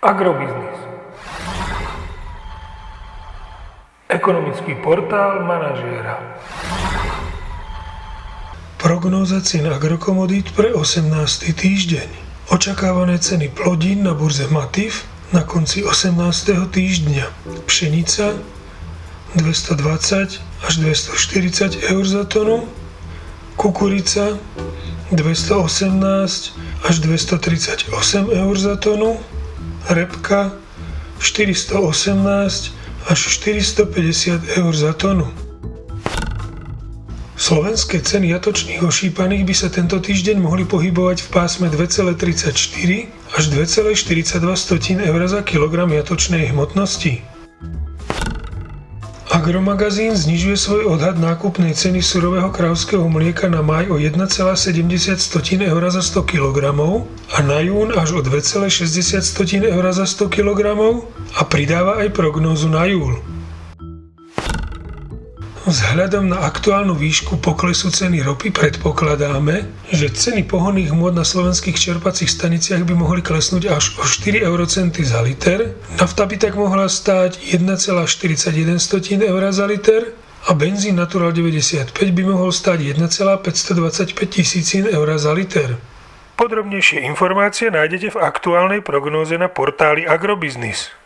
Agrobiznis. Ekonomický portál manažéra. Prognóza cien agrokomodít pre 18. týždeň. Očakávané ceny plodín na burze Matif na konci 18. týždňa. Pšenica 220 až 240 eur za tonu, kukurica 218 až 238 eur za tonu, repka 418 až 450 eur za tonu. Slovenské ceny jatočných ošípaných by sa tento týždeň mohli pohybovať v pásme 2,34 až 2,42 eur za kilogram jatočnej hmotnosti. Agromagazín znižuje svoj odhad nákupnej ceny surového krávského mlieka na maj o 1,70 eur za 100 kg a na jún až o 2,60 eur za 100 kg a pridáva aj prognózu na júl. Vzhľadom na aktuálnu výšku poklesu ceny ropy predpokladáme, že ceny pohonných hmôt na slovenských čerpacích staniciach by mohli klesnúť až o 4 eurocenty za liter, nafta by tak mohla stáť 1,41 eur za liter a benzín Natural 95 by mohol stáť 1,525 tisícin eur za liter. Podrobnejšie informácie nájdete v aktuálnej prognóze na portáli Agrobiznis.